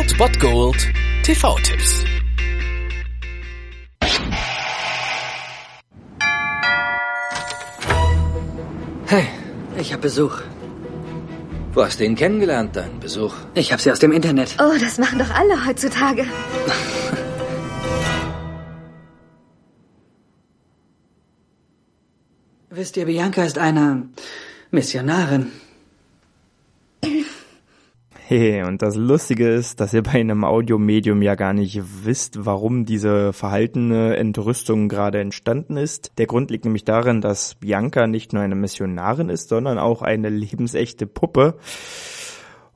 Old Bot Gold TV-Tipps. Hey, ich habe Besuch. Wo hast du ihn kennengelernt, deinen Besuch? Ich habe sie aus dem Internet. Oh, das machen doch alle heutzutage. Wisst ihr, Bianca ist eine Missionarin. Hey, und das Lustige ist, dass ihr bei einem Audiomedium ja gar nicht wisst, warum diese verhaltene Entrüstung gerade entstanden ist. Der Grund liegt nämlich darin, dass Bianca nicht nur eine Missionarin ist, sondern auch eine lebensechte Puppe.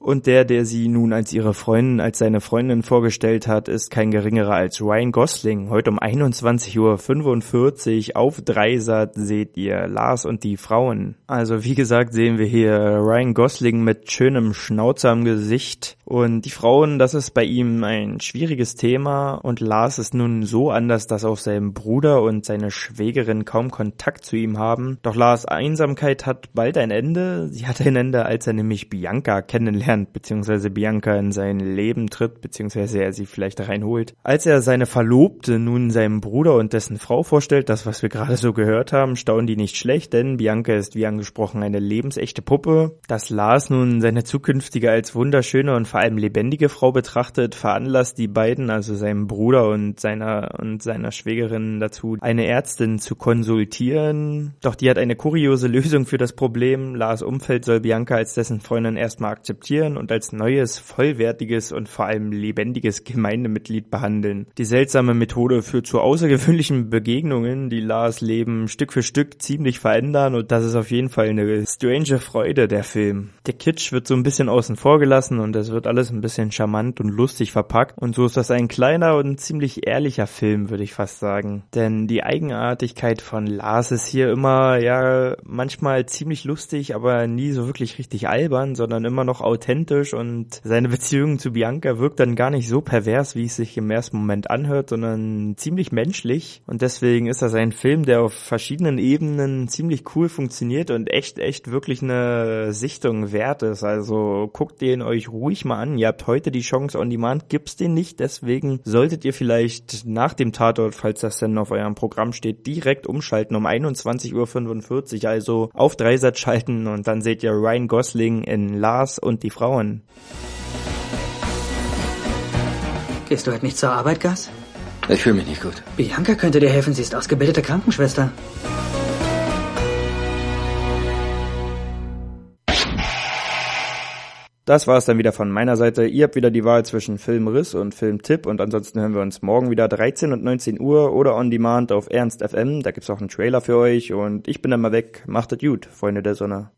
Und der, der sie nun als ihre Freundin, als seine Freundin vorgestellt hat, ist kein geringerer als Ryan Gosling. Heute um 21.45 Uhr auf Dreisat seht ihr Lars und die Frauen. Also wie gesagt sehen wir hier Ryan Gosling mit schönem Schnauzer am Gesicht. Und die Frauen, das ist bei ihm ein schwieriges Thema. Und Lars ist nun so anders, dass auch sein Bruder und seine Schwägerin kaum Kontakt zu ihm haben. Doch Lars Einsamkeit hat bald ein Ende. Sie hat ein Ende, als er nämlich Bianca kennenlernt kennenlernt, beziehungsweise Bianca in sein Leben tritt, beziehungsweise er sie vielleicht reinholt. Als er seine Verlobte nun seinem Bruder und dessen Frau vorstellt, das was wir gerade so gehört haben, staunen die nicht schlecht, denn Bianca ist wie angesprochen eine lebensechte Puppe. Dass Lars nun seine zukünftige als wunderschöne und vor allem lebendige Frau betrachtet, veranlasst die beiden, also seinem Bruder und seiner und seiner Schwägerin dazu, eine Ärztin zu konsultieren. Doch die hat eine kuriose Lösung für das Problem. Lars Umfeld soll Bianca als dessen Freundin erstmal akzeptieren akzeptieren und als neues, vollwertiges und vor allem lebendiges Gemeindemitglied behandeln. Die seltsame Methode führt zu außergewöhnlichen Begegnungen, die Lars Leben Stück für Stück ziemlich verändern und das ist auf jeden Fall eine strange Freude, der Film. Der Kitsch wird so ein bisschen außen vor gelassen und es wird alles ein bisschen charmant und lustig verpackt und so ist das ein kleiner und ziemlich ehrlicher Film, würde ich fast sagen. Denn die Eigenartigkeit von Lars ist hier immer, ja, manchmal ziemlich lustig, aber nie so wirklich richtig albern, sondern immer noch authentisch authentisch und seine Beziehung zu Bianca wirkt dann gar nicht so pervers, wie es sich im ersten Moment anhört, sondern ziemlich menschlich. Und deswegen ist das ein Film, der auf verschiedenen Ebenen ziemlich cool funktioniert und echt, echt wirklich eine Sichtung wert ist. Also guckt den euch ruhig mal an. Ihr habt heute die Chance on Demand, gibt's den nicht. Deswegen solltet ihr vielleicht nach dem Tatort, falls das denn auf eurem Programm steht, direkt umschalten um 21.45 Uhr. Also auf Dreisatz schalten und dann seht ihr Ryan Gosling in Lars und die Frauen. Gehst du heute nicht zur Arbeit, Gas? Ich fühle mich nicht gut. Bianca könnte dir helfen, sie ist ausgebildete Krankenschwester. Das war es dann wieder von meiner Seite. Ihr habt wieder die Wahl zwischen Filmriss und Filmtipp und ansonsten hören wir uns morgen wieder 13 und 19 Uhr oder on demand auf Ernst FM. Da gibt's auch einen Trailer für euch und ich bin dann mal weg. Macht es gut, Freunde der Sonne.